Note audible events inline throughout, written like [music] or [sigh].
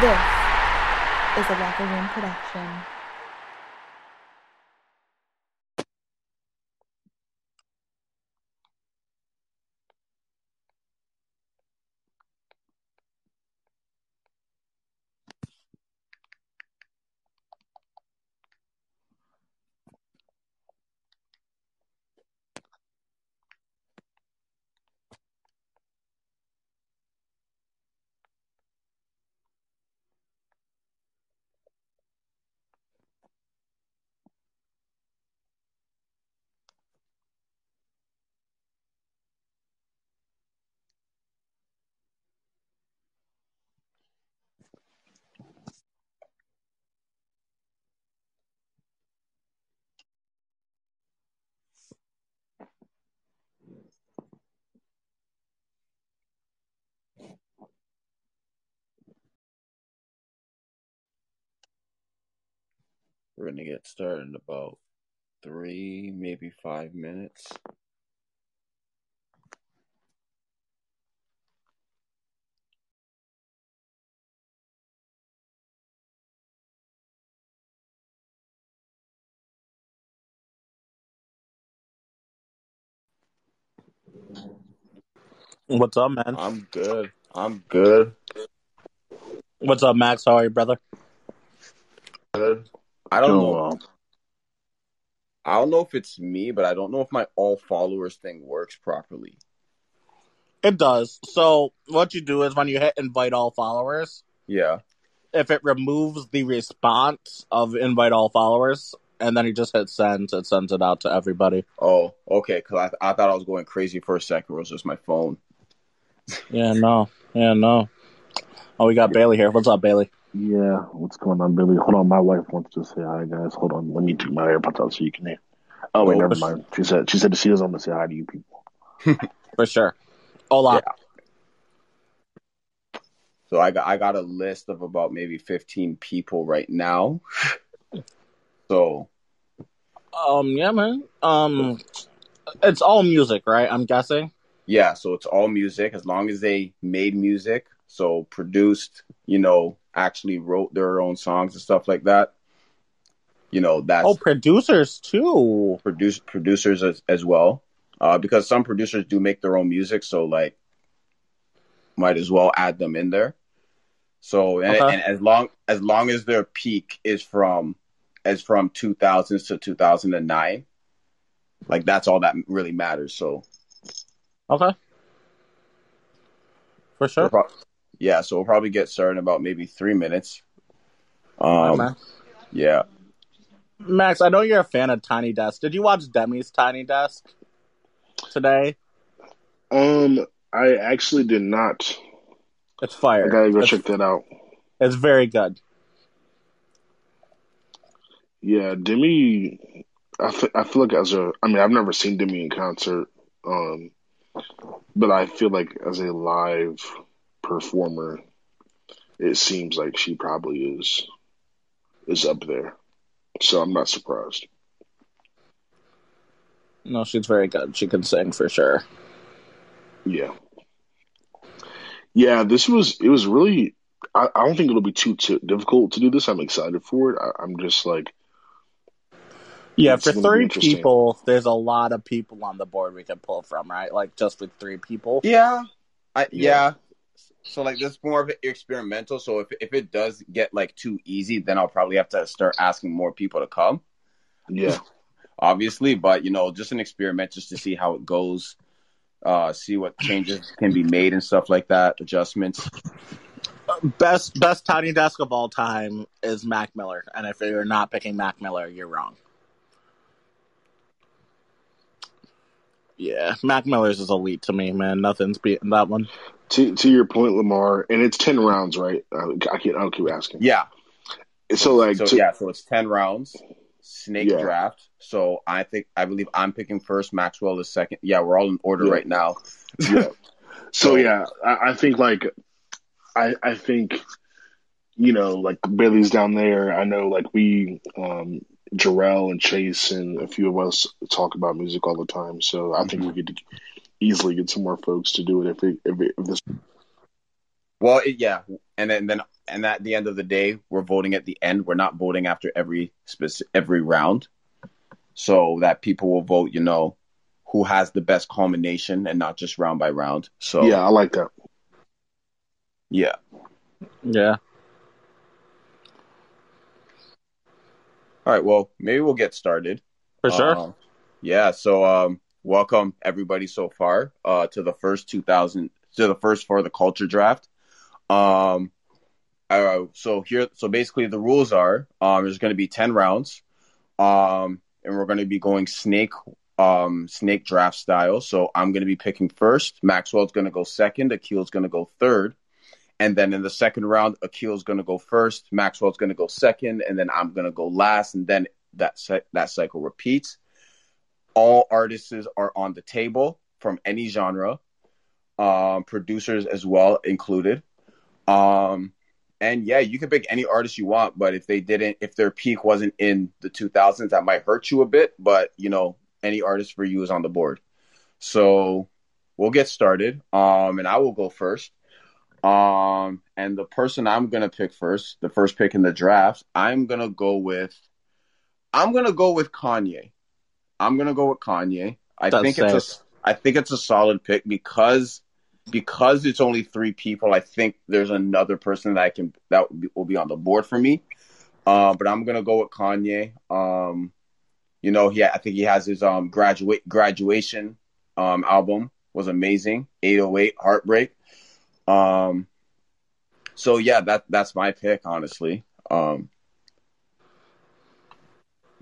This is a Locker Room production. We're gonna get started in about three, maybe five minutes. What's up, man? I'm good. I'm good. What's up, Max? How are you, brother? Good. I don't oh, know. well. I don't know if it's me, but I don't know if my all followers thing works properly. It does. So, what you do is when you hit invite all followers, Yeah. if it removes the response of invite all followers, and then you just hit send, it sends it out to everybody. Oh, okay. Because I, I thought I was going crazy for a second. It was just my phone. Yeah, no. Yeah, no. Oh, we got Bailey here. What's up, Bailey? Yeah, what's going on, Billy? Hold on, my wife wants to say hi, guys. Hold on, let me take my AirPods out so you can hear. Oh wait, never mind. She said she said she doesn't want to say hi to you people. [laughs] For sure. Hola. So I got I got a list of about maybe 15 people right now. So Um, yeah, man. Um, it's all music, right? I'm guessing. yeah, so it's all music as long as they made music, so produced, you know, actually wrote their own songs and stuff like that. You know, that's Oh, producers too. produce producers as, as well. Uh, because some producers do make their own music, so like might as well add them in there. So and, Okay. and as long as long as their peak is from as from 2000s to 2009, like that's all that really matters. So Okay. For sure. prob- yeah, so we'll probably get started in about maybe three minutes. Um, man. yeah, Max, I know you're a fan of Tiny Desk. Did you watch Demi's Tiny Desk today? Um, I actually did not. It's fire. I gotta go it's, check that out. it's very good. Yeah, Demi. I fe- I feel like as a. I mean, I've never seen Demi in concert. Um, but I feel like as a live performer, it seems like she probably is is up there. So I'm not surprised. No, she's very good. She can sing for sure. Yeah. Yeah, this was it was really I, I don't think it'll be too, too difficult to do this. I'm excited for it. I, I'm just like Yeah, for three people, there's a lot of people on the board we can pull from, right? Like just with three people. yeah, I, Yeah. yeah. So like this is more of an experimental. So if if it does get like too easy, then I'll probably have to start asking more people to come. yeah. [laughs] obviously, but you know, just an experiment just to see how it goes, uh, see what changes can be made and stuff like that, adjustments. Best best Tiny Desk of all time is Mac Miller, and if you're not picking Mac Miller, you're wrong. Yeah, Mac Miller's is elite to me, man. Nothing's beating that one. To to your point, Lamar, and it's ten rounds, right? I, I can't I'll keep asking. Yeah. So like so to- yeah, so it's ten rounds, snake Yeah. draft. So I think I believe I'm picking first, Maxwell is second. Yeah, we're all in order Yeah. right now. [laughs] yeah. So yeah, I, I think like I I think you know like Billy's down there. I know like we um Jarrell and Chase and a few of us talk about music all the time. So I think we could easily get some more folks to do it if it, if, it, if this Well, it, yeah, and then then and at the end of the day, we're voting at the end. We're not voting after every specific every round, so that people will vote. You know, who has the best culmination and not just round by round. So Yeah, I like that. yeah. Yeah. All right. Well, maybe we'll get started. For sure. Um, yeah. So, um, welcome everybody so far uh, to the first 2000 to the first for the culture draft. Um, so here, so basically the rules are um, there's going to be 10 rounds, um, and we're going to be going snake um snake draft style. So I'm going to be picking first. Maxwell's going to go second. Akil's going to go third. And then in the second round, Akil's going to go first, Maxwell's going to go second, and then I'm going to go last, and then that cy- that cycle repeats. All artists are on the table from any genre, um, producers as well included. Um, and yeah, you can pick any artist you want, but if they didn't, if their peak wasn't in the 2000s, that might hurt you a bit. But you know, any artist for you is on the board. So we'll get started. Um, and I will go first. Um, and the person I'm gonna pick first, the first pick in the draft, I'm gonna go with, I'm gonna go with Kanye. I'm gonna go with Kanye. I That's think it's safe. a, I think it's a solid pick because, because it's only three people. I think there's another person that I can that will be, will be on the board for me. Uh, but I'm gonna go with Kanye. Um, you know, he I think he has his um graduate graduation um album was amazing. 808 Heartbreak. Um, so yeah, that that's my pick, honestly. Um,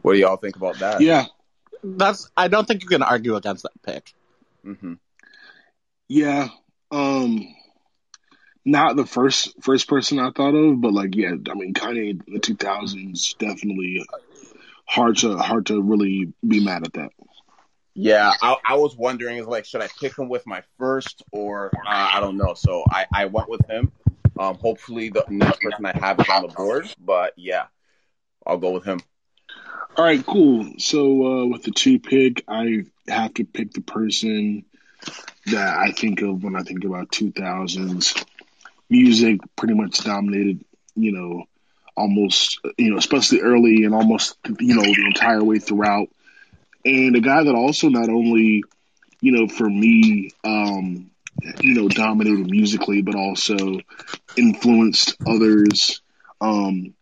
what do y'all think about that? Yeah, That's. I don't think you can argue against that pick. hmm yeah. Um, not the first first person I thought of, but like, yeah, I mean, Kanye in the two thousands definitely hard to hard to really be mad at that. Yeah, I, I was wondering, is like, should I pick him with my first, or uh, I don't know. So I I went with him. Um, hopefully the next person I have is on the board, but yeah, I'll go with him. All right, cool. So uh, with the two pick, I have to pick the person that I think of when I think about 2000s music. Pretty much dominated, you know, almost, you know, especially early and almost, you know, the entire way throughout. And a guy that also not only, you know, for me, um, you know, dominated musically, but also influenced others, um,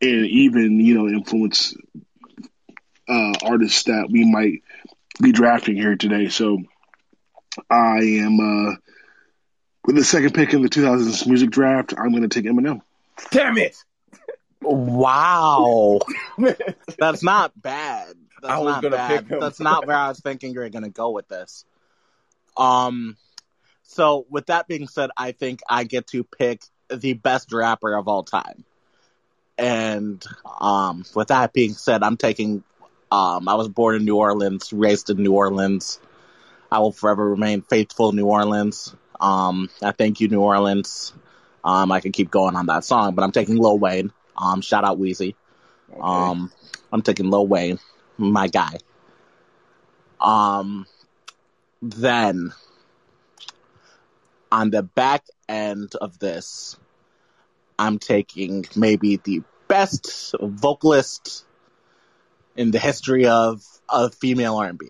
and even you know, influenced uh, artists that we might be drafting here today. So I am uh, with the second pick in the 2000s music draft. I'm going to take Eminem. Damn it! Wow, [laughs] that's not bad. That's I was not gonna bad. pick him. That's not where I was thinking you were gonna go with this. Um, so with that being said, I think I get to pick the best rapper of all time. And um, with that being said, I'm taking. Um, I was born in New Orleans, raised in New Orleans. I will forever remain faithful to New Orleans. Um, I thank you, New Orleans. Um, I can keep going on that song, but I'm taking Lil Wayne. Um, shout out Wheezy. Okay. Um, I'm taking Lil Wayne, my guy. Um, then on the back end of this, I'm taking maybe the best vocalist in the history of of female R&B.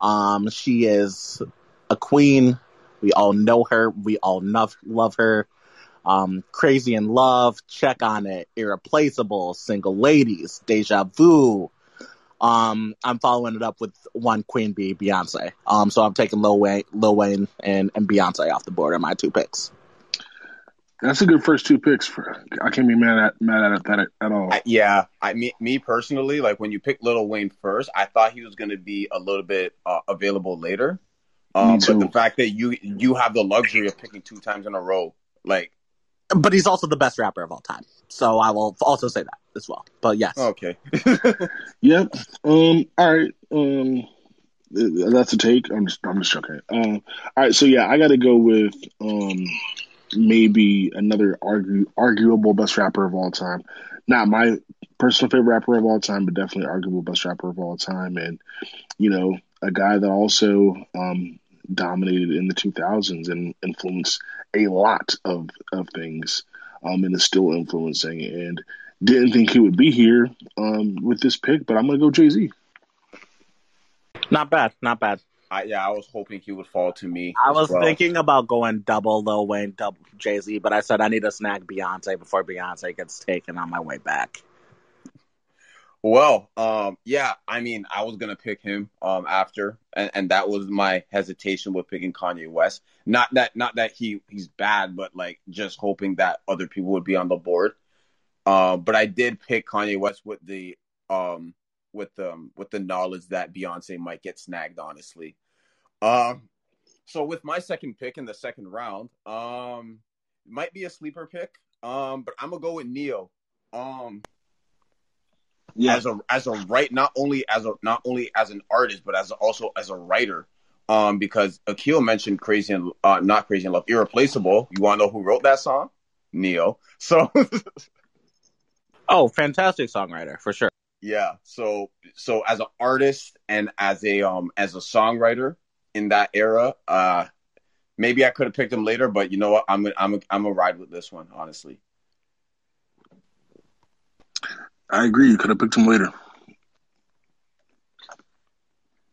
Um, she is a queen. We all know her. We all love love her. Um, Crazy in Love, Check on It, Irreplaceable, Single Ladies, Deja Vu. Um, I'm following it up with one Queen Bee, Beyonce. Um, so I'm taking Lil Wayne, Lil Wayne and, and Beyonce off the board on my two picks. That's a good first two picks. For I can't be mad at mad at that at all. I, yeah, I me, me personally, like when you picked Lil Wayne first, I thought he was going to be a little bit uh, available later. Um, Me but the fact that you you have the luxury of picking two times in a row, like But he's also the best rapper of all time. So I will also say that as well. But yes. okay, [laughs] Yep. Um. All right. Um. That's a take. I'm just. I'm just joking. Um. All right. So yeah, I got to go with um maybe another argue arguable best rapper of all time. Not my personal favorite rapper of all time, but definitely arguable best rapper of all time, and you know a guy that also um dominated in the 2000s and influenced a lot of of things. um, and is still influencing. And didn't think he would be here um, with this pick, but I'm gonna go Jay Z. Not bad, not bad. I, yeah, I was hoping he would fall to me. I was well. thinking about going double Lil Wayne, double Jay Z, but I said I need to snag Beyonce before Beyonce gets taken on my way back. Well, um, yeah, I mean, I was gonna pick him um after, and, and that was my hesitation with picking Kanye West. Not that, not that he he's bad, but like just hoping that other people would be on the board. Uh, but I did pick Kanye West with the um with um with the knowledge that Beyonce might get snagged. Honestly, um, so with my second pick in the second round, um, might be a sleeper pick. Um, but I'm gonna go with Ne-Yo. Um, Yeah, as a as a right not only as a not only as an artist but as a, also as a writer um because Akil mentioned crazy and uh not crazy in love irreplaceable you want to know who wrote that song Ne-Yo so [laughs] Oh, fantastic songwriter for sure. Yeah so so as an artist and as a um as a songwriter in that era uh maybe I could have picked him later but you know what I'm I'm I'm gonna ride with this one honestly I agree. You could have picked him later.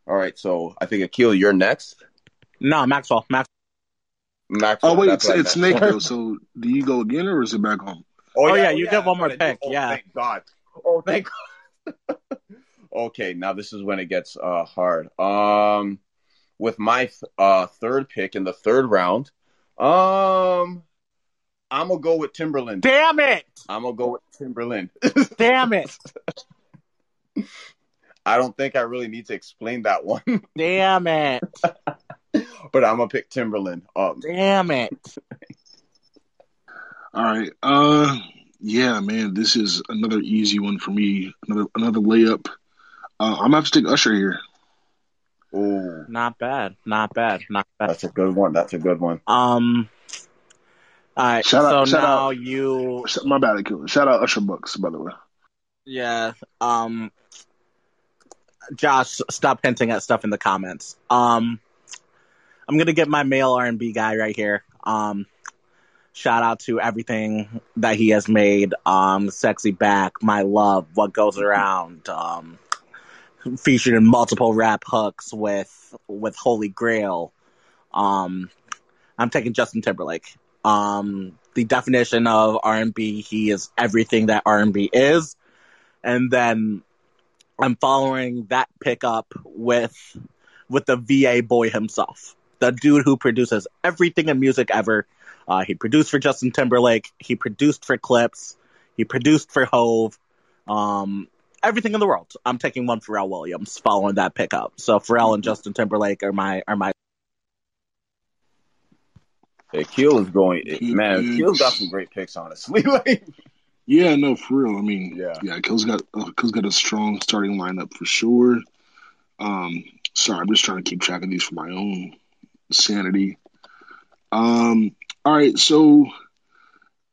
all right so I think Akil you're next No, Maxwell. Max. Max Oh wait, it's, what it's meant. Snake though. So do you go again or is it back home? Oh, yeah, you get one more pick, Oh, yeah. Thank God. Oh, thank God. [laughs] okay, now this is when it gets uh, hard. Um, with my uh, third pick in the third round, um, I'm gonna go with Timbaland. Damn it! I'm gonna go with Timbaland. [laughs] Damn it! I don't think I really need to explain that one, [laughs] Damn it! but I'm gonna pick Timbaland. Um, Damn it! All right. Uh, yeah, man, this is another easy one for me. Another another layup. Uh, I'm gonna have to take Usher here. ooh, Not bad. Not bad. Not bad. that's a good one. That's a good one. Um. All right. Shout so out- shout now out. you. My bad, Akil. Shout out Usher Bucks, by the way. Yeah. Um. Josh, stop hinting at stuff in the comments. Um. I'm gonna get my male R&B guy right here. Um. Shout out to everything that he has made. Um, sexy back, my love, what goes around. Um, featured in multiple rap hooks with with Holy Grail. Um, I'm taking Justin Timberlake. Um, the definition of R&B, he is everything that R&B is, and then I'm following that pickup with with the VA boy himself, the dude who produces everything in music ever. Uh, he produced for Justin Timberlake. He produced for Clipse. He produced for Hove. Um, everything in the world. I'm taking one Pharrell Williams following that pickup. So Pharrell and Justin Timberlake are my are my. Akil is going. Man, is- Akil's got some great picks. Honestly. [laughs] Yeah, no, for real. I mean, Yeah. yeah, Akil's got uh, Akil's got a strong starting lineup for sure. Um, sorry, I'm just trying to keep track of these for my own sanity. Um, all right, so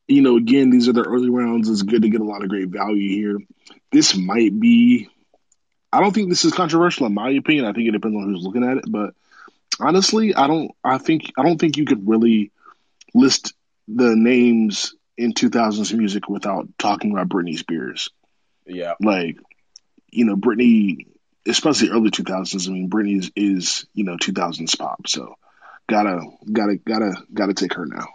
you know, again, these are the early rounds. It's good to get a lot of great value here. This might be. I don't think this is controversial in my opinion. I think it depends on who's looking at it, but honestly, I don't. I think I don't think you could really list the names in 2000s music without talking about Britney Spears. Yeah. Like, you know, Britney, especially early 2000s. I mean, Britney is, is you know 2000s pop, so gotta gotta gotta gotta take her now.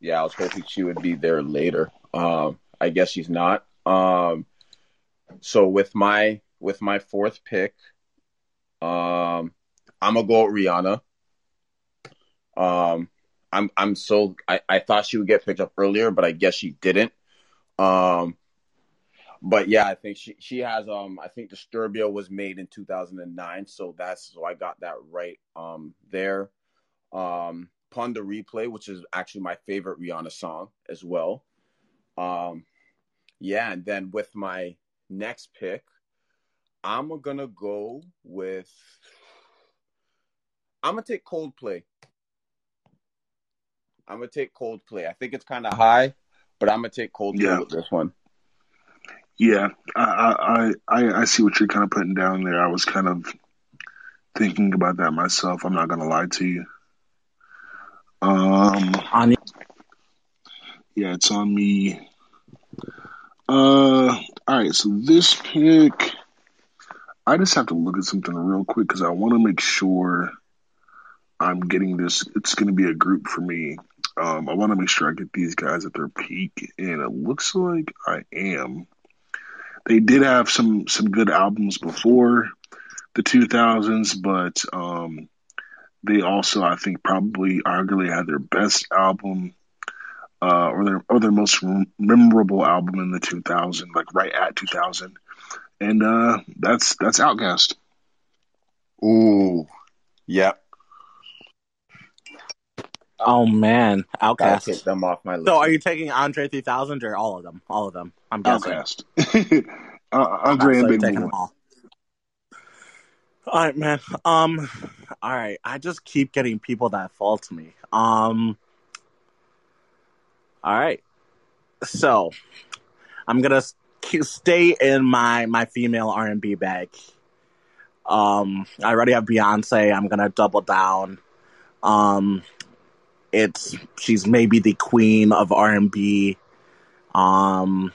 Yeah, I was hoping she would be there later. Um, I guess she's not. Um, so with my with my fourth pick, um, I'm gonna go with Rihanna. Um, I'm I'm so I, I thought she would get picked up earlier, but I guess she didn't. Um, but yeah, I think she she has um I think Disturbia was made in 2009, so that's so I got that right um there. Um, Pon de Replay, which is actually my favorite Rihanna song as well. Um, yeah, and then with my next pick, I'm gonna go with. I'm gonna take Coldplay. I'm gonna take Coldplay. I think it's kind of high, but I'm gonna take Coldplay Yeah. with this one. Yeah, I I I, I see what you're kind of putting down there. I was kind of thinking about that myself. I'm not gonna lie to you. Um, On Yeah, it's on me. Uh, all right. So this pick, I just have to look at something real quick because I want to make sure I'm getting this. It's going to be a group for me. Um, I want to make sure I get these guys at their peak, and it looks like I am. They did have some some good albums before the 2000s, but um, they also, I think, probably arguably had their best album uh, or their or their most memorable album in the 2000, like right at 2000, and uh, that's that's OutKast. Ooh, yep. Oh man, Gotta OutKast. take them off my list. So are you taking Andre 3000 or all of them? All of them. I'm guessing. OutKast. [laughs] uh, Andre So and you're Big taking them all. All right, man. Um, all right. I just keep getting people that fall to me. Um, all right. So I'm gonna stay in my my female R and B bag. Um, I already have Beyonce. I'm gonna double down. Um, it's she's maybe the queen of R and B. Um,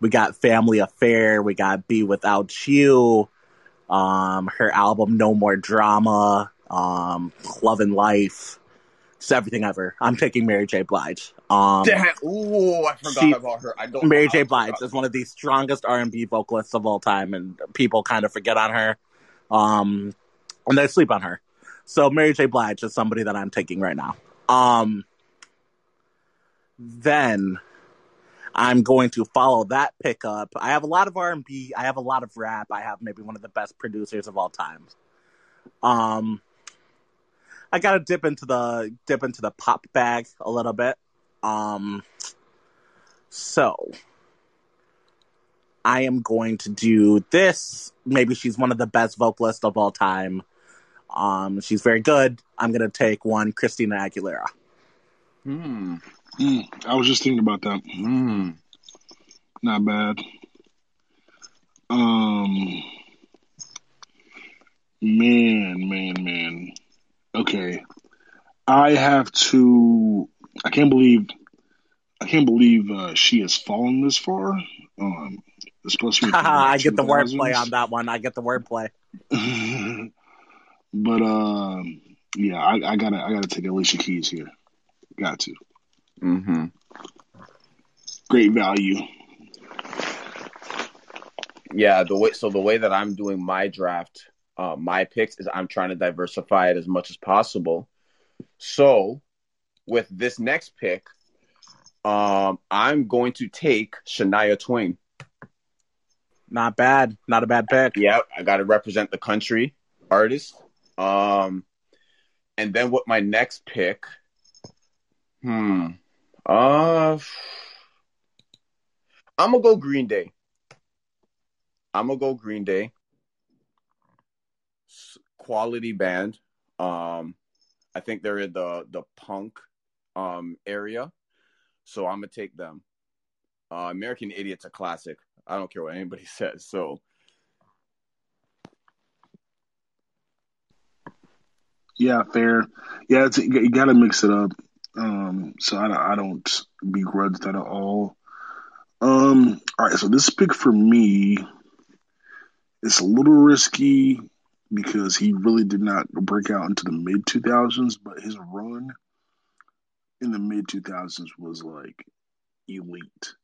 we got Family Affair. We got Be Without You. Um, her album No More Drama. Um, Love and Life. It's everything ever. I'm taking Mary J. Blige. Um, Damn. Ooh, I forgot She- about her. I don't. Mary J. Blige is one of the strongest R&B vocalists of all time, and people kind of forget on her, um, and they sleep on her. So Mary J. Blige is somebody that I'm taking right now. Um, then I'm going to follow that pickup. I have a lot of R&B. I have a lot of rap. I have maybe one of the best producers of all time. Um, I gotta dip into the dip into the pop bag a little bit. Um, so I am going to do this. Maybe she's one of the best vocalists of all time. Um, she's very good. I'm gonna take one Christina Aguilera. Hmm. Mm, I was just thinking about that. Hmm. Not bad. Um, man, man, man. Okay, I have to. I can't believe. I can't believe uh, she has fallen this far. Um, especially [laughs] I get the wordplay on that one. I get the wordplay. [laughs] but um, yeah, I, I gotta. I gotta take Alicia Keys here. Got to. Mm-hmm. Great value. Yeah, the way so the way that I'm doing my draft, uh, my picks is I'm trying to diversify it as much as possible. So, with this next pick, um, I'm going to take Shania Twain. Not bad. Not a bad pick. Yeah, I got to represent the country artist. Um, and then with my next pick, hmm, uh, I'm gonna go Green Day. I'm gonna go Green Day. Quality band. Um, I think they're in the the punk um area, so I'm gonna take them. Uh, American Idiot's a classic. I don't care what anybody [laughs] says. So Yeah, fair. Yeah, it's, you got to mix it up. Um, so I, I don't begrudge that at all. Um, all right, so this pick for me is a little risky because he really did not break out into the mid 2000s, but his run in the mid 2000s was like elite.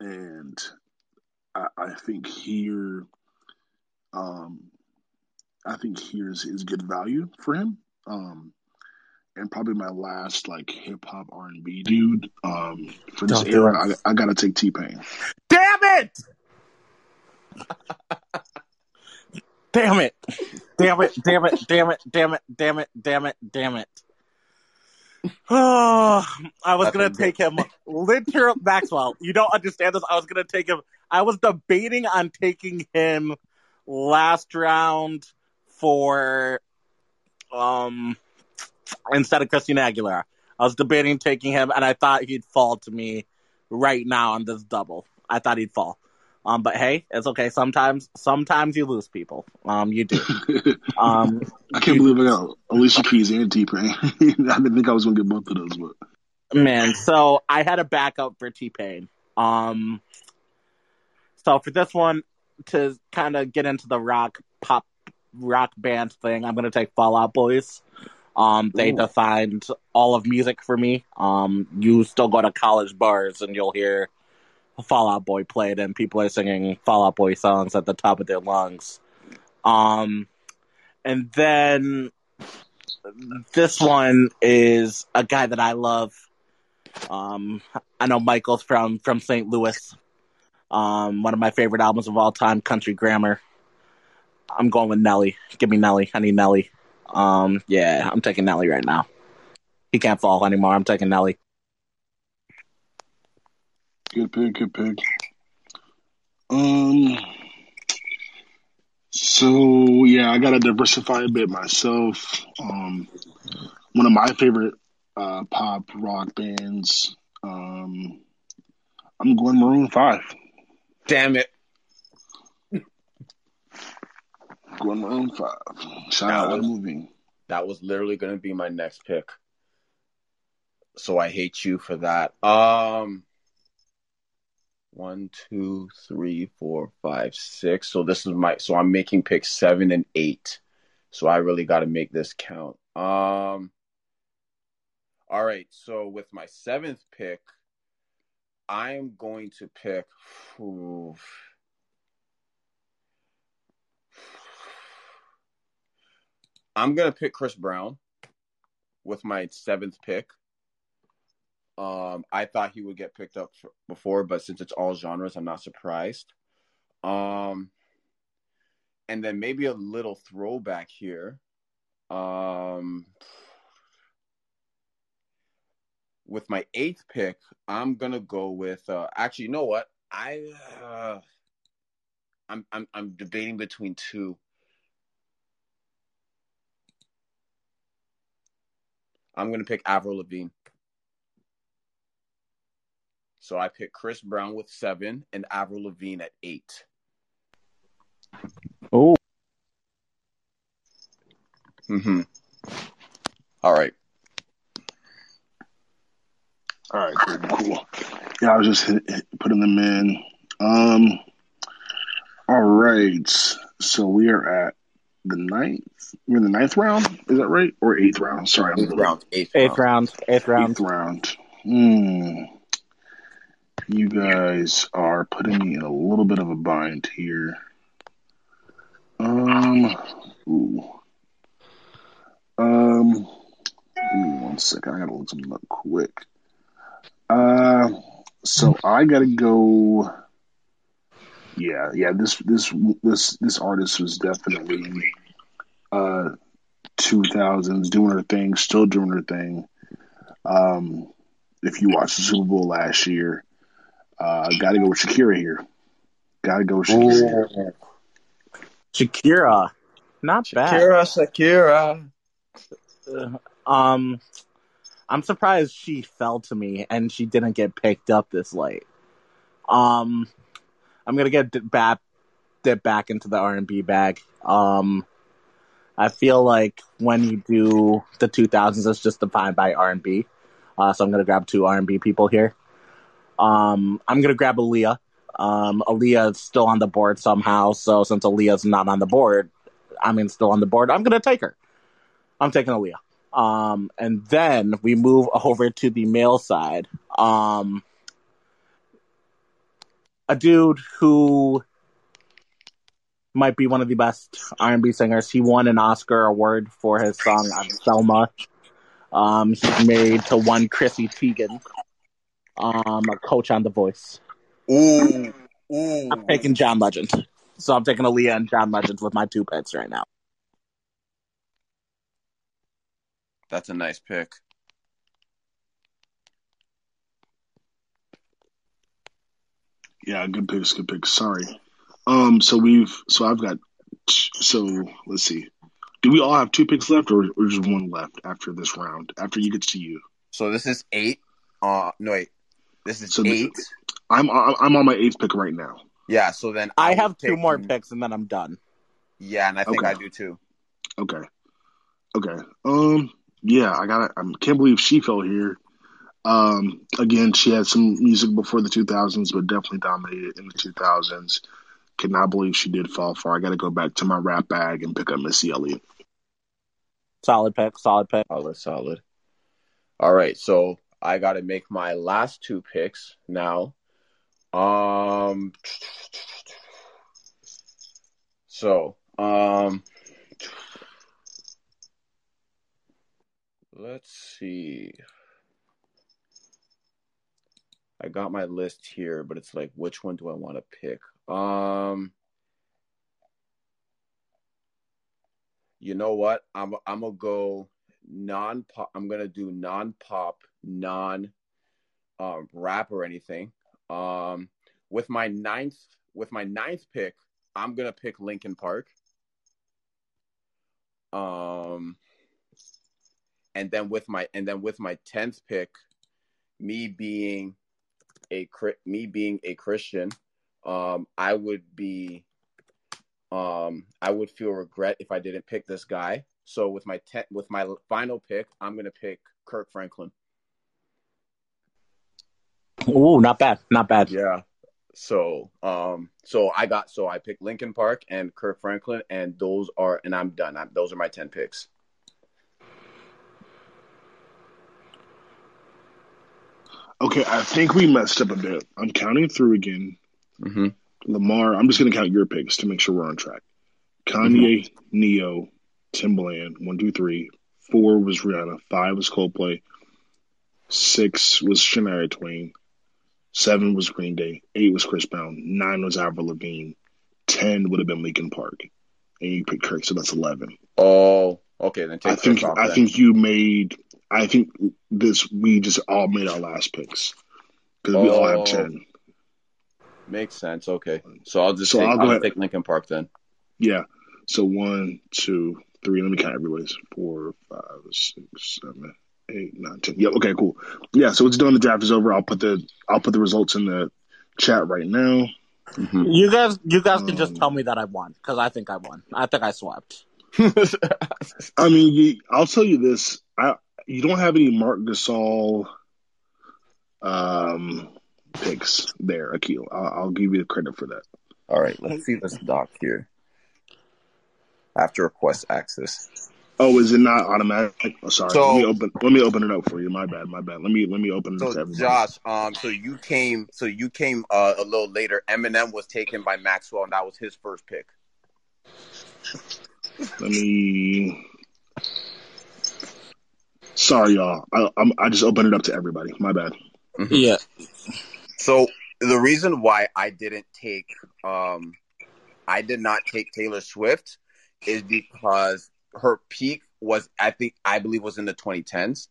And I, I think here, um, I think here's is good value for him. Um, and probably my last like hip hop R and B dude. Um, for this Don't era. I, I gotta take T Pain. Damn it! damn it! Damn it! Damn it! Damn it! Damn it! Damn it! Damn it! Damn it! Oh, [sighs] I was gonna take him literal Maxwell. You don't understand this. I was gonna take him. I was debating on taking him last round for um instead of Christina Aguilera. I was debating taking him, and I thought he'd fall to me right now on this double. I thought he'd fall. Um, but hey, it's okay. Sometimes, sometimes you lose people. Um, you do. [laughs] Um, I can't believe I got Alicia Keys and T Pain. [laughs] I didn't think I was gonna get both of those, but Man, so I had a backup for T Pain. Um, so for this one, to kind of get into the rock pop rock band thing, I'm gonna take Fall Out Boys. Um, they Ooh. defined all of music for me. Um, you still go to college bars and you'll hear Fall Out Boy played, and people are singing Fall Out Boy songs at the top of their lungs. Um, and then this one is a guy that I love. Um, I know Michael's from from St. Louis. Um, one of my favorite albums of all time, Country Grammar. I'm going with Nelly. Give me Nelly. I need Nelly. Um, yeah, I'm taking Nelly right now. He can't fall anymore. I'm taking Nelly. Good pick, good pick. Um. So yeah, I gotta diversify a bit myself. Um, one of my favorite uh, pop rock bands. Um, I'm going Maroon Five. Damn it. Going Maroon Five. Shout out was- moving. That was literally going to be my next pick. So I hate you for that. Um, one, two, three, four, five, six. So this is my. So I'm making picks seven and eight. So I really got to make this count. Um. All right. So with my seventh pick, I'm going to pick. Ooh, I'm gonna pick Chris Brown with my seventh pick. Um, I thought he would get picked up f- before, but since it's all genres, I'm not surprised. Um, and then maybe a little throwback here. Um, with my eighth pick, I'm gonna go with. Uh, actually, you know what? I uh, I'm I'm I'm debating between two. I'm gonna pick Avril Lavigne. So I pick Chris Brown with seven and Avril Lavigne at eight. Oh, Mm-hmm. All right. All right, cool, cool. Yeah, I was just hit, hit- putting them in. Um, all right. So we are at the ninth. We're in the ninth round. Is that right? Or eighth round? Sorry, I'm Eighth round. Eighth, eighth round. Eighth round. Eighth round. Hmm. You guys are putting me in a little bit of a bind here. Um. Ooh. Um. Give me one second. I gotta look something up quick. Uh. So I gotta go. Yeah, yeah. This this this this artist was definitely uh 2000s doing her thing, still doing her thing. Um, if you watched the Super Bowl last year, uh, got to go with Shakira here. Got to go with Shakira. here. Shakira. Not bad. Shakira, Shakira. Um, I'm surprised she fell to me and she didn't get picked up this late. Um, I'm gonna get back, dip back into the R&B bag. Um, I feel like when you do the 2000s, it's just defined by R&B. Uh, so I'm gonna grab two R&B people here. Um, I'm gonna grab Aaliyah. Um, Aaliyah is still on the board somehow. So since Aaliyah's not on the board, I mean still on the board, I'm gonna take her. I'm taking Aaliyah. Um, and then we move over to the male side. Um, a dude who might be one of the best R&B singers. He won an Oscar award for his song on Selma. Um, he's married to one Chrissy Teigen, um, a coach on The Voice. Ooh, ooh. I'm taking John Legend. So I'm taking Aaliyah and John Legend with my two picks right now. That's a nice pick. Yeah, good picks, good picks. Sorry. Um, so we've so I've got so let's see. Do we all have two picks left, or, or just one left after this round? After you get to you, So this is eight. Uh, no wait. This is So this- eight. I'm I'm on my eighth pick right now. Yeah. So then I was have two more taking- picks and then I'm done. Yeah, and I think Okay. I do too. Okay. Okay. Um. Yeah, I got. I can't believe she fell here. Um, again, she had some music before the 2000s, but definitely dominated in the 2000s. Cannot believe she did fall far. I got to go back to my rap bag and pick up Missy Elliott. Solid pick, solid pick. Solid, solid. All right, so I got to make my last two picks now. Um, so um, let's see. I got my list here, but it's like, which one do I want to pick? Um, you know what? I'm I'm gonna go non pop. I'm gonna do non pop, non um, rap or anything. Um, with my ninth with my ninth pick, I'm gonna pick Linkin Park. Um, and then with my and then with my tenth pick, me being a me being a Christian, um, I would be, um, I would feel regret if I didn't pick this guy. So with my ten, with my final pick, I'm gonna pick Kirk Franklin. Ooh, not bad, not bad. Yeah. So, um, so I got so I picked Linkin Park and Kirk Franklin, and those are, and I'm done. I'm, those are my ten picks. Okay, I think we messed up a bit. I'm counting through again. Mm-hmm. Lamar, I'm just going to count your picks to make sure we're on track. Kanye, mm-hmm. Ne-Yo, Timbaland, one, two, three. Four was Rihanna. Five was Coldplay. Six was Shania Twain. Seven was Green Day. Eight was Chris Brown. Nine was Avril Lavigne. Ten would have been Linkin Park. And you picked Kirk, so that's eleven. Oh, okay. Then I think I then. think you made. I think this we just all made our last picks because oh, we all have oh. ten. Makes sense. Okay, so I'll just so take, I'll, I'll take Linkin Park then. Yeah. So one, two, three. Let me count everybody's. Four, five, six, seven, eight, nine, ten. Yeah. Okay. Cool. Yeah. So it's done. The draft is over. I'll put the I'll put the results in the chat right now. Mm-hmm. You guys, you guys can just um, tell me that I won because I think I won. I think I swapped. [laughs] [laughs] I mean, I'll tell you this: I you don't have any Mark Gasol um, picks there, Akil. I'll, I'll give you the credit for that. All right, let's see this doc here. After request access. Oh, is it not automatic? Oh, sorry. So, let me open. Let me open it up for you. My bad. My bad. Let me let me open it. So, Josh, um, so you came. So you came uh, a little later. Eminem was taken by Maxwell, and that was his first pick. Let me. Sorry, y'all. I, I'm, I just opened it up to everybody. My bad. Mm-hmm. Yeah. So the reason why I didn't take, um, I did not take Taylor Swift, is because her peak was I think I believe was in the 2010s,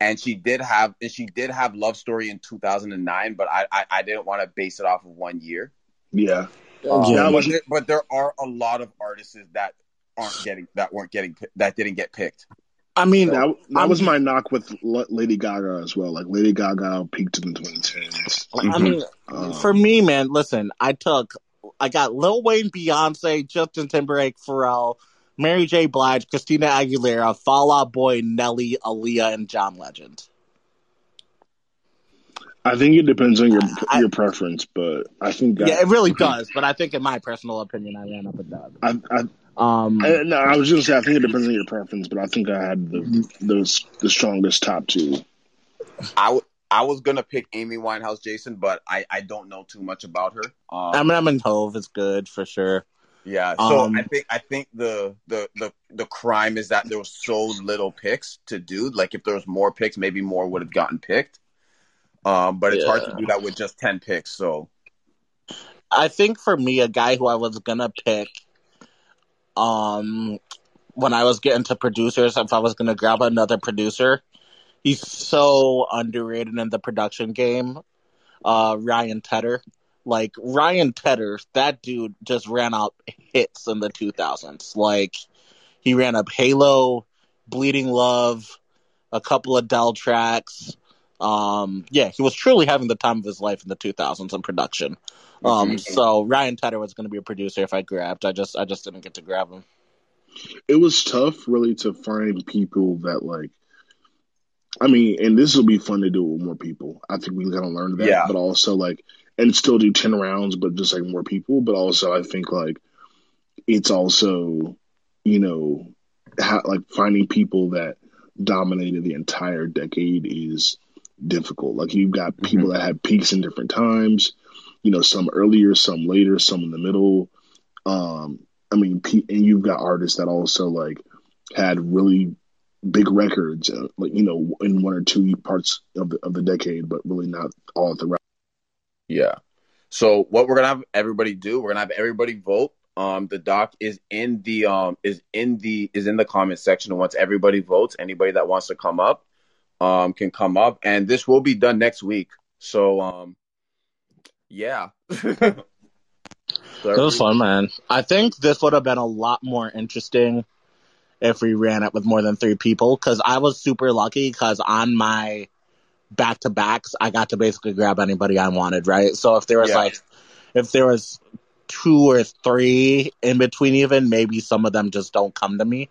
and she did have and she did have Love Story in 2009, but I I, I didn't want to base it off of one year. Yeah. Um, yeah, but there, but there are a lot of artists that aren't getting that weren't getting that didn't get picked. I mean, so, that, that was my knock with Lady Gaga as well. Like Lady Gaga peaked in the 2010s. I mean, um, for me, man, listen, I took, I got Lil Wayne, Beyonce, Justin Timberlake, Pharrell, Mary J. Blige, Christina Aguilera, Fall Out Boy, Nelly, Aaliyah, and John Legend. I think it depends on your I, your preference, but I think that, yeah, it really [laughs] does. But I think, in my personal opinion, I ran up with that. I, I, um, I, no, I was going to say I think it depends on your preference, but I think I had the those the strongest top two. I, w- I was gonna pick Amy Winehouse, Jason, but I, I don't know too much about her. Um, Eminem and Hove is good for sure. Yeah, so um, I think I think the, the the the crime is that there was so little picks to do. Like if there was more picks, maybe more would have gotten picked. Um, but it's yeah. hard to do that with just ten picks. So I think for me, a guy who I was gonna pick, um, when I was getting to producers, if I was gonna grab another producer, he's so underrated in the production game. Uh, Ryan Tedder. Like Ryan Tedder, that dude just ran up hits in the 2000s. Like he ran up Halo, Bleeding Love, a couple of Dell tracks. Um, yeah, he was truly having the time of his life in the 2000s in production. Um, mm-hmm. so Ryan Tedder was going to be a producer if I grabbed. I just I just didn't get to grab him. It was tough, really, to find people that like I mean, and this will be fun to do with more people. I think we kind of learned that, Yeah. but also like, and still do ten rounds, but just like more people. But also, I think like it's also, you know, how, like finding people that dominated the entire decade is difficult. Like you've got people that had peaks in different times, you know, some earlier, some later, some in the middle. Um, I mean, and you've got artists that also like had really big records, uh, like you know, in one or two parts of the of the decade, but really not all throughout. Yeah. So what we're gonna have everybody do, we're gonna have everybody vote. Um, the doc is in the um is in the is in the comment section. And once everybody votes, anybody that wants to come up, um, can come up, and this will be done next week. So um, yeah. [laughs] It was fun, man. I think this would have been a lot more interesting if we ran it with more than three people. Because I was super lucky because on my back to backs, I got to basically grab anybody I wanted, right? So if there was Yeah. like, if there was two or three in between, even maybe some of them just don't come to me.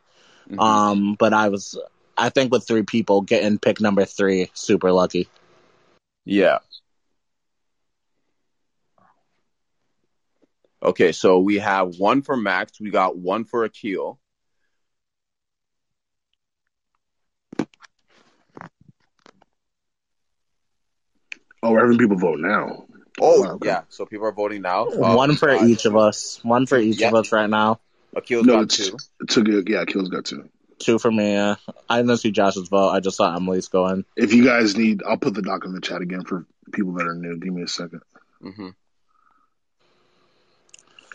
Mhm. Um, but I was, I think with three people getting pick number three, super lucky. Yeah. Okay, so we have one for Max. We got one for Akil. Oh, we're having people vote now. Oh, Wow, okay. yeah. So people are voting now. Uh, One for uh, each of us. One for each Yeah. of us right now. Akil's No, got it's two. it took it. Yeah, Kills got two. Two for me. Yeah. I didn't see Josh's vote. I just saw Emily's going. If you guys need, I'll put the doc in the chat again for people that are new. Give me a second. hmm If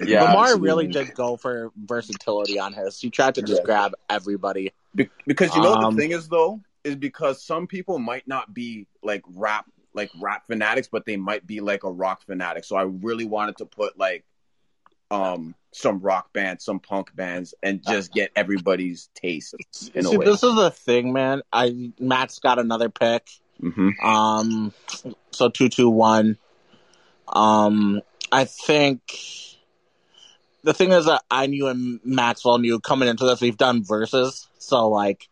Yeah, Lamar need- really did go for versatility on his. He tried to just Yeah. grab everybody. Be- because you know Um, the thing is though is because some people might not be like rap like rap fanatics, but they might be like a rock fanatic. So I really wanted to put like um some rock bands, some punk bands, and just get everybody's taste in a See, this is the thing, man. I Matt's got another pick. hmm Um, so two two one. Um, I think the thing is that I knew and Maxwell knew coming into this. We've done verses, so like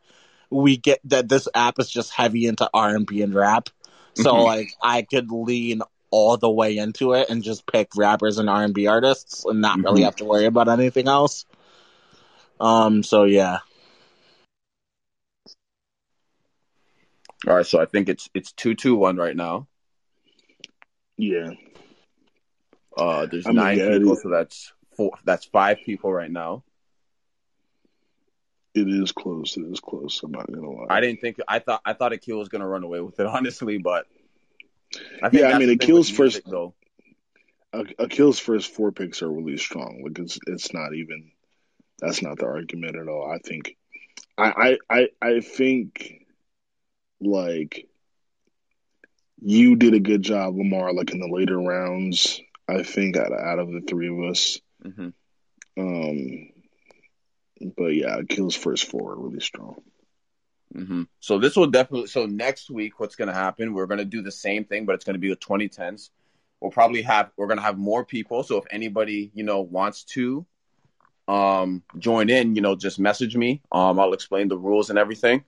we get that this app is just heavy into R and B and rap. So Mhm. like I could lean all the way into it and just pick rappers and R and B artists and not really Mhm. have to worry about anything else. Um. So yeah. All right, so I think it's it's two two one right now. Yeah, Uh, there's I mean, nine yeah, people, so that's four. That's five people right now. it is close. It is close. I'm not gonna lie. I didn't think I thought I thought Akil was gonna run away with it, [laughs] honestly, but I think Yeah, I mean, Akil's first- though. Akil's first four picks are really strong. Like it's it's not even that's not the argument at all. I think I I I, I think like you did a good job, Lamar. Like in the later rounds, I think out out of the three of us. Hmm Um, but yeah, Akil's first four are really strong. hmm So this will definitely. So next week, what's going to happen? We're going to do the same thing, but it's going to be with 2010s. We'll probably have we're going to have more people. So if anybody you know wants to um join in, you know, just message me. Um, I'll explain the rules and everything.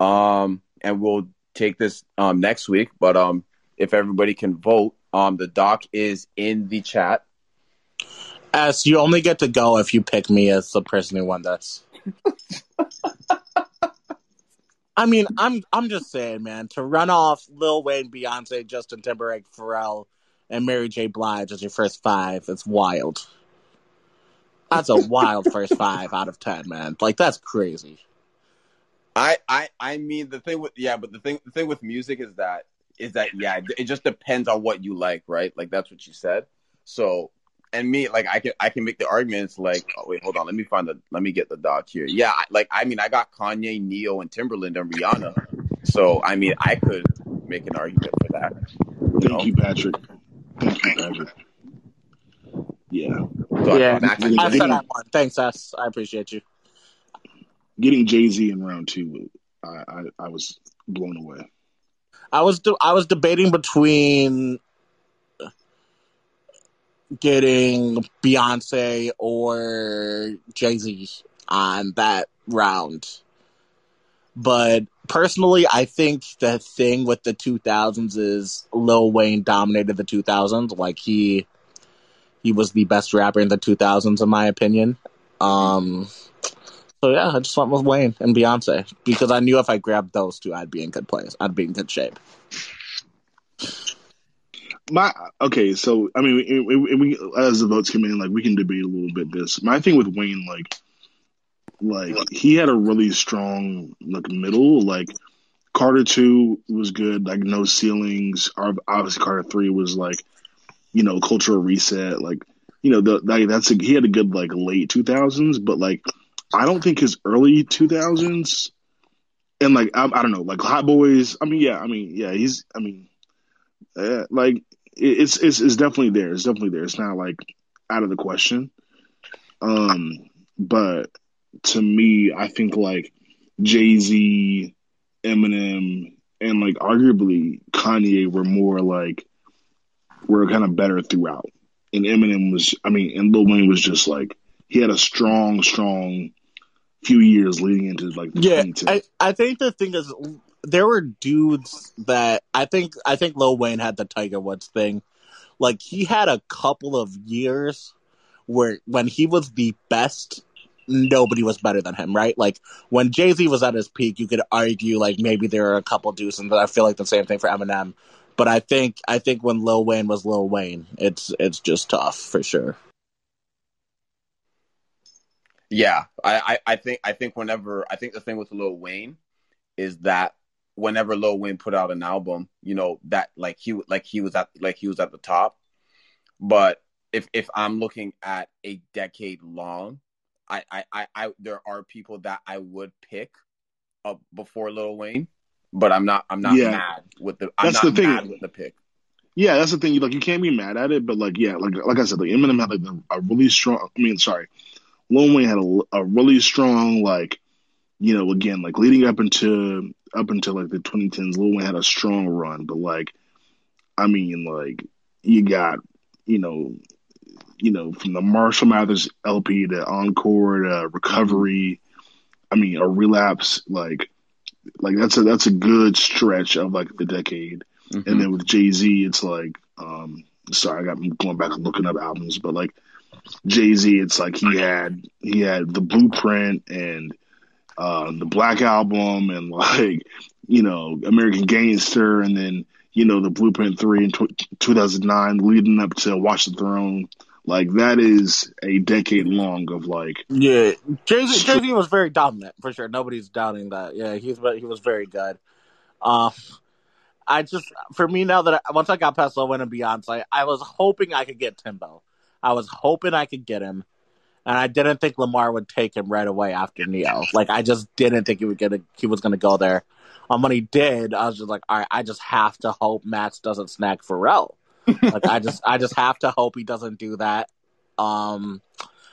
Um, and we'll take this um next week. But um, if everybody can vote, um, the doc is in the chat. S, you only get to go if you pick me as the person who won this. [laughs] I mean, I'm I'm just saying, man, to run off Lil Wayne, Beyonce, Justin Timberlake, Pharrell, and Mary J. Blige as your first five, it's wild. That's a wild [laughs] first five out of ten, man. Like that's crazy. I, I I mean the thing with yeah, but the thing the thing with music is that is that yeah, it- it just depends on what you like, right? Like that's what you said. So and me like I can I can make the arguments like oh wait hold on let me find the let me get the doc here yeah I, like I mean I got Kanye Ne-Yo and Timbaland and Rihanna so I mean I could make an argument for that you Thank know you, Patrick. Thank you, Patrick. Yeah, so Yeah, Max, I you said think- I won. Thanks, S. I appreciate you. getting Jay Z in round two, I, I I was blown away. I was de- I was debating between getting Beyonce or Jay Z on that round, but personally, I think the thing with the 2000s is Lil Wayne dominated the 2000s. Like he he was the best rapper in the 2000s, in my opinion. Um, so yeah, I just went with Wayne and Beyonce because I knew if I grabbed those two, I'd be in good place. I'd be in good shape. My okay, so I mean, we, we, as the votes come in, like we can debate a little bit this. My thing with Wayne, like, like he had a really strong like middle. Like Carter two was good, like no ceilings. Obviously, Carter three was like, you know, cultural reset. Like, you know, the like that's a, he had a good like late two thousands, but like I don't think his early two thousands and like I, I don't know, like Hot Boys. I mean, yeah, I mean, yeah, he's. I mean, uh, like it's it's it's definitely there. It's definitely there. It's not like out of the question. Um, but to me, I think like Jay Z, Eminem, and like arguably Kanye were more like were kind of better throughout. And Eminem was, I mean, and Lil Wayne was just like he had a strong, strong few years leading into like yeah. I, I think the thing is there were dudes that I think I think Lil Wayne had the Tiger Woods thing. Like he had a couple of years where when he was the best, nobody was better than him, right? Like when Jay Z was at his peak, you could argue like maybe there are a couple dudes, and I feel like the same thing for Eminem. But I think I think when Lil Wayne was Lil Wayne, it's it's just tough for sure. Yeah, I, I, I think I think whenever I think the thing with Lil Wayne is that whenever Lil Wayne put out an album, you know that like he like he was at like he was at the top. But if if I'm looking at a decade long, I I I, I there are people that I would pick up before Lil Wayne, but I'm not I'm not yeah. mad with the I'm that's the thing with the pick. Yeah, that's the thing. Like you can't be mad at it, but like yeah, like like I said, like Eminem had like a really strong. I mean, sorry, Lil Wayne had a, a really strong like you know, again, like leading up into up until like the 2010s, Lil Wayne had a strong run, but like, I mean, like you got, you know, you know, from the Marshall Mathers LP to Encore to Recovery, I mean, a relapse, like, like that's a that's a good stretch of like the decade, mm-hmm. and then with Jay Z, it's like, um, sorry, I got I'm going back and looking up albums, but like Jay Z, it's like he had he had the Blueprint and uh, the Black Album and like you know American Gangster, and then you know the Blueprint Three in t- 2009, leading up to Watch the Throne. Like that is a decade long of like yeah. Jay Z was very dominant for sure. Nobody's doubting that. Yeah, he's he was very good. Um, I just for me now that I, once I got past Wayne and Beyonce, I was hoping I could get Timbo. I was hoping I could get him and I didn't think Lamar would take him right away after Ne-Yo. Like I just didn't think he would get a, he was going to go there. Um, when he did, I was just like, all right, I just have to hope Max doesn't snag Pharrell. like I just I just have to hope he doesn't do that. Um,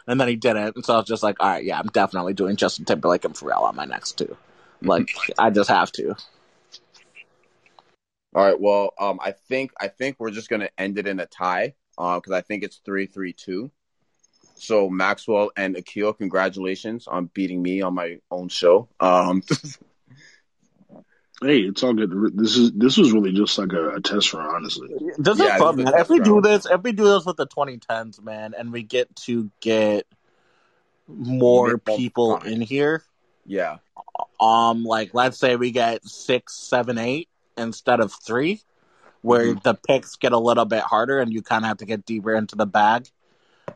and then he didn't, and so I was just like, all right, yeah, I'm definitely doing Justin Timberlake and Pharrell on my next two. Like I just have to. All right. Well, um, I think I think we're just gonna end it in a tie, because uh, I think it's three three two. So Maxwell and Akil, congratulations on beating me on my own show. Um, [laughs] hey, it's all good. This is this was really just like a, a test run, honestly. This yeah, is fun, man. If we do this, if we do this with the 2010s, man, and we get to get more people in here, yeah. Um, like let's say we get six, seven, eight instead of three, where mm-hmm. the picks get a little bit harder and you kind of have to get deeper into the bag.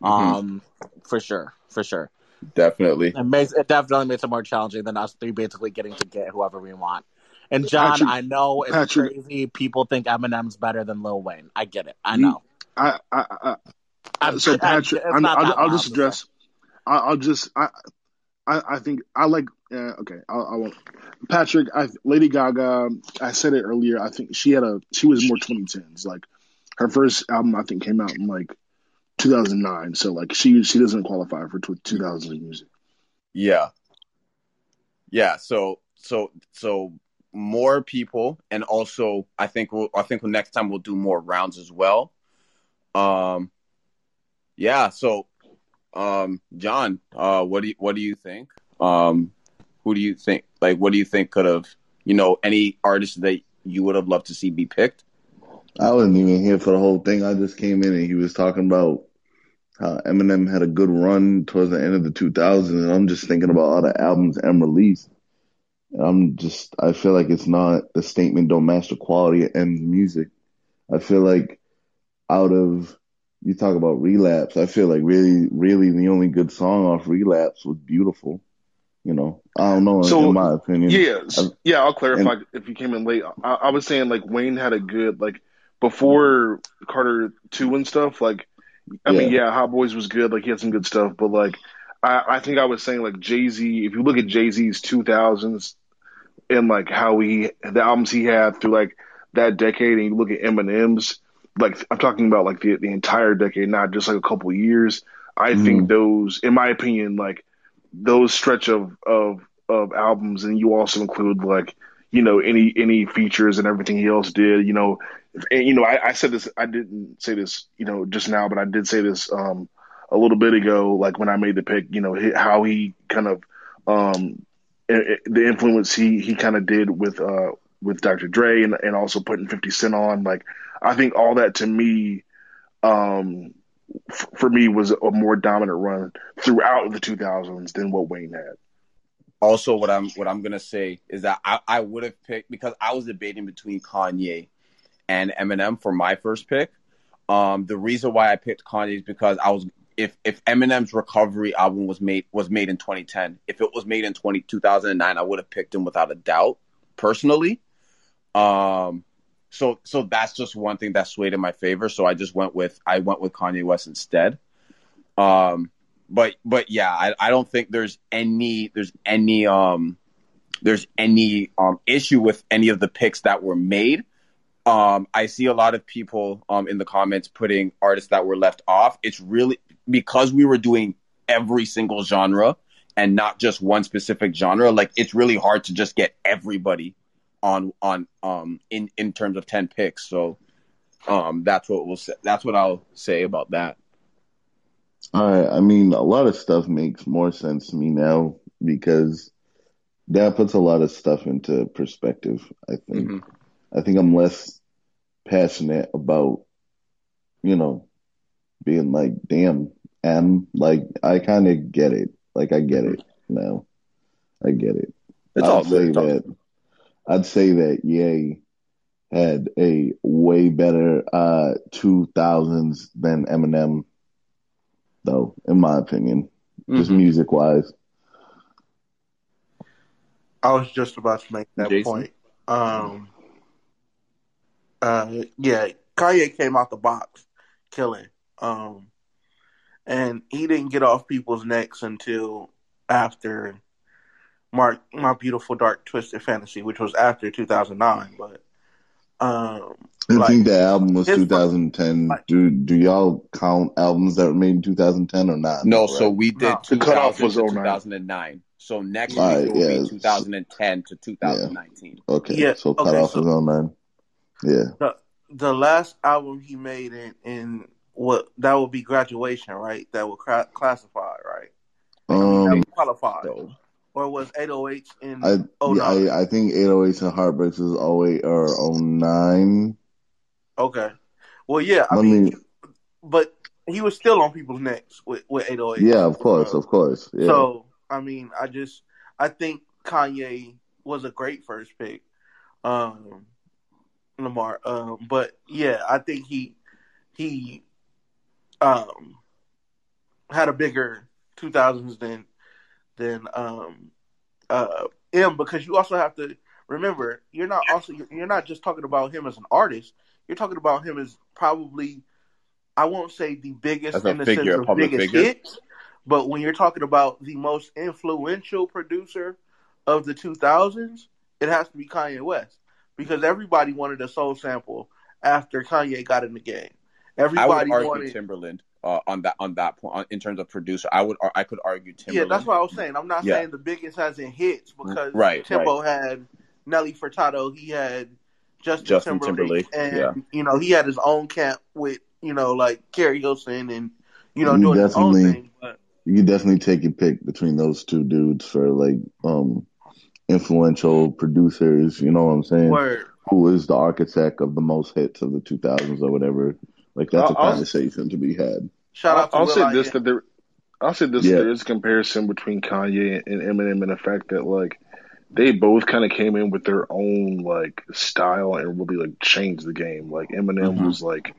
Mm-hmm. Um, for sure, for sure. Definitely. It makes it definitely makes it more challenging than us three basically getting to get whoever we want. And John, Patrick, I know it's Patrick, crazy. People think Eminem's better than Lil Wayne. I get it. I know. I, I, I, so [laughs] Patrick, I, will just address. I'll just. I, I, I think I like. Uh, okay, I, I won't. Patrick, I, Lady Gaga. I said it earlier. I think she had a. She was more 2010s. Like her first album, I think, came out in like 2009. So like she she doesn't qualify for 2000 music. Yeah. Yeah. So so so more people, and also I think we'll I think next time we'll do more rounds as well. Um. Yeah. So, um, John, uh, what do you what do you think? Um, who do you think like what do you think could have you know, any artists that you would have loved to see be picked? I wasn't even here for the whole thing. I just came in and he was talking about how Eminem had a good run towards the end of the 2000s, and I'm just thinking about all the albums M released. I'm just, I feel like it's not the statement don't match the quality of M's music. I feel like out of you talk about relapse, I feel like really, really the only good song off relapse was beautiful. You know, I don't know. So, in my opinion, Yeah, I- yeah. I'll clarify if you came in late. I, I was saying like Wayne had a good like before Carter two and stuff. Like, I mean, yeah, Hot Boys was good. Like he had some good stuff, but like I, I think I was saying like Jay Z. If you look at Jay Z's two thousands and like how he the albums he had through like that decade, and you look at Eminem's. Like I'm talking about like the the entire decade, not just like a couple years. I mm-hmm. think those, in my opinion, like those stretch of of of albums, and you also include like you know any any features and everything he else did. You know, and, you know I, I said this. I didn't say this. You know, just now, but I did say this um a little bit ago. Like when I made the pick, you know how he kind of um the influence he he kind of did with uh with Dr. Dre and and also putting Fifty Cent on. Like I think all that to me. Um, f- for me was a more dominant run throughout the 2000s than what Wayne had. Also, what I'm what I'm gonna say is that I, I would have picked because I was debating between Kanye and Eminem for my first pick. Um, the reason why I picked Kanye is because I was if if Eminem's Recovery album was made was made in 2010, if it was made in 20, 2009, I would have picked him without a doubt personally. Um, so so that's just one thing that swayed in my favor. So I just went with I went with Kanye West instead. Um, but but yeah, I, I don't think there's any there's any um there's any um issue with any of the picks that were made. Um, I see a lot of people um in the comments putting artists that were left off. It's really because we were doing every single genre and not just one specific genre. Like it's really hard to just get everybody on on um in in terms of 10 picks. So um that's what we'll say. That's what I'll say about that. All right. I mean, a lot of stuff makes more sense to me now because that puts a lot of stuff into perspective. I think. Mhm. I think I'm less passionate about, you know, being like, damn, M. Like, I kind of get it. Like, I get it now. I get it. It's I'd all say. It's all that. I'd say that Ye had a way better uh 2000s than Eminem, though, in my opinion, just Mhm. music wise. I was just about to make that Jason? point. Um, uh, yeah, Kanye came out the box killing. Um, and he didn't get off people's necks until after Mark, My Beautiful Dark Twisted Fantasy, which was after 2009. But, um, I Like, think the album was 2010. like- do do y'all count albums that were made in 2010 or not? No, so we did No. The cutoff was to 09. 2009. So next All right, week will yeah. be 2010 to 2019. okay, Yeah, so okay, cutoff so- was on nine. Yeah, the the last album he made in, in what that would be graduation, right? That would cra- classify, right? that um, would qualify. So Or was 808s in I oh yeah, nine? I I think 808s and Heartbreaks is 08 or 09. Okay. Well, yeah, I mean, me- but he was still on people's necks with with 808. Yeah, of course, of course. Yeah, So I mean, I just I think Kanye was a great first pick, um, Lamar. Um, but yeah, I think he he um had a bigger 2000s than than um uh M because you also have to remember you're not also you're not just talking about him as an artist. You're talking about him as probably I won't say the biggest in the figure, sense of biggest figure? hits, but when you're talking about the most influential producer of the 2000s, it has to be Kanye West because everybody wanted a soul sample after Kanye got in the game. I would Everybody argue wanted. Timbaland uh, on that on that point on, in terms of producer. I would I could argue Yeah, that's what I was saying. I'm not Yeah. saying the biggest has in hits because Right, Timbo had Nelly Furtado, he had Justin, Justin Timberlake, Timberlake, and yeah. you know he had his own camp with you know like Keri Hilson and you know You doing his own definitely- thing. But you could definitely take your pick between those two dudes for like um influential producers. You know what I'm saying? Word. Who is the architect of the most hits of the 2000s or whatever? Like that's a I'll- I'll- conversation to be had. Shout out to I'll Will say this that there, I'll say this Yeah. there is a comparison between Kanye and Eminem in the fact that like they both kind of came in with their own like style and really like changed the game. Like Eminem Mhm. was like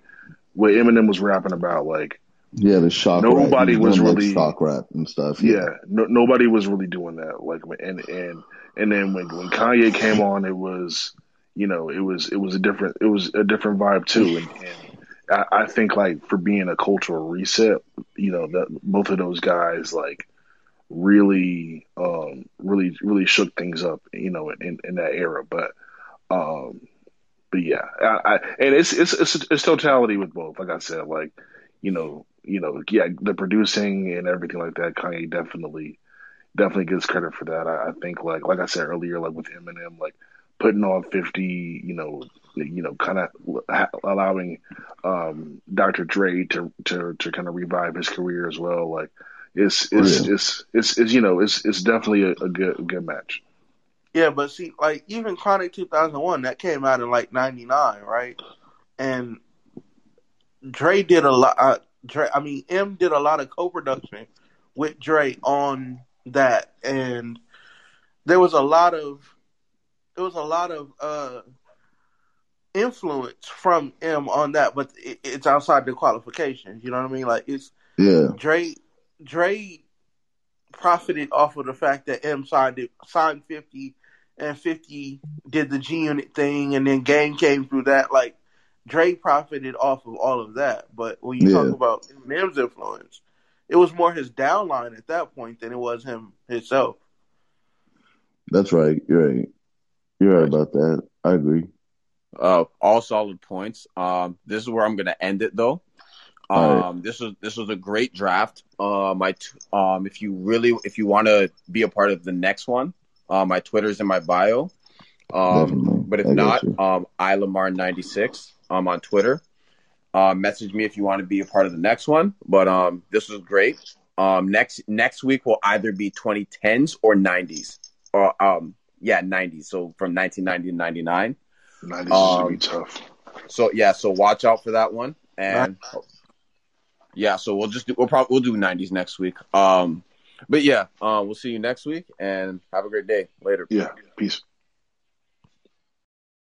what Eminem was rapping about, like Yeah, the shock. Nobody rap, was doing, like, really- shock rap and stuff. yeah, no, nobody was really doing that. Like and and and then when when Kanye came on, it was you know it was it was a different it was a different vibe too. And, and I, I think like for being a cultural reset, you know that both of those guys like really um really really shook things up you know in in that era. But um but yeah I, I and it's it's it's it's totality with both. Like i said like you know you know yeah the producing and everything like that kanye definitely definitely gets credit for that. I, I think like like i said earlier like with eminem like putting on 50 you know you know kind of allowing um dr dre to to to kind of revive his career as well like it's it's Yeah. it's, it's it's you know it's it's definitely a, a good a good match. Yeah, but see, like even Chronic 2001 that came out in like '99, right? And Dre did a lot. Uh, Dre, I mean, M did a lot of co-production with Dre on that, and there was a lot of there was a lot of uh, influence from M on that, but it, it's outside the qualifications. You know what I mean? Like it's yeah, Dre Dre profited off of the fact that M signed it, signed fifty and fifty did the G Unit thing and then Game came through that. Like Dre profited off of all of that. But when you Yeah. talk about Eminem's influence, it was more his downline at that point than it was him himself. that's right. You're right. You're right about that. I agree. Uh, all solid points. Um, this is where I'm going to end it though. Um, right. this was this was a great draft. Uh, my t- um, if you really if you want to be a part of the next one, uh, my Twitter's in my bio. Um, Definitely. but if I not, um, ilamar96 um on Twitter. Uh, message me if you want to be a part of the next one. But um, this was great. Um, next next week will either be 2010s or 90s, or um, yeah, 90s. So from 1990 to 99. Nineties is gonna be Um, tough. So yeah, so watch out for that one. And yeah, so we'll just do, we'll probably we'll do 90s next week. Um, but yeah, uh, we'll see you next week and have a great day. Later. Yeah, peace.